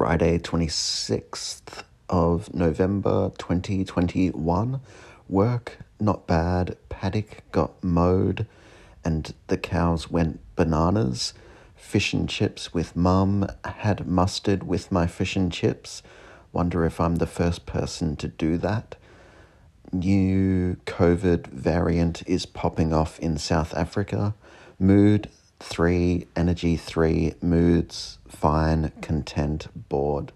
Friday, 26th of November 2021. Work, not bad. Paddock got mowed and the cows went bananas. Fish and chips with mum. Had mustard with my fish and chips. Wonder if I'm the first person to do that. New COVID variant is popping off in South Africa. Mood three, energy three, moods fine, content, bored.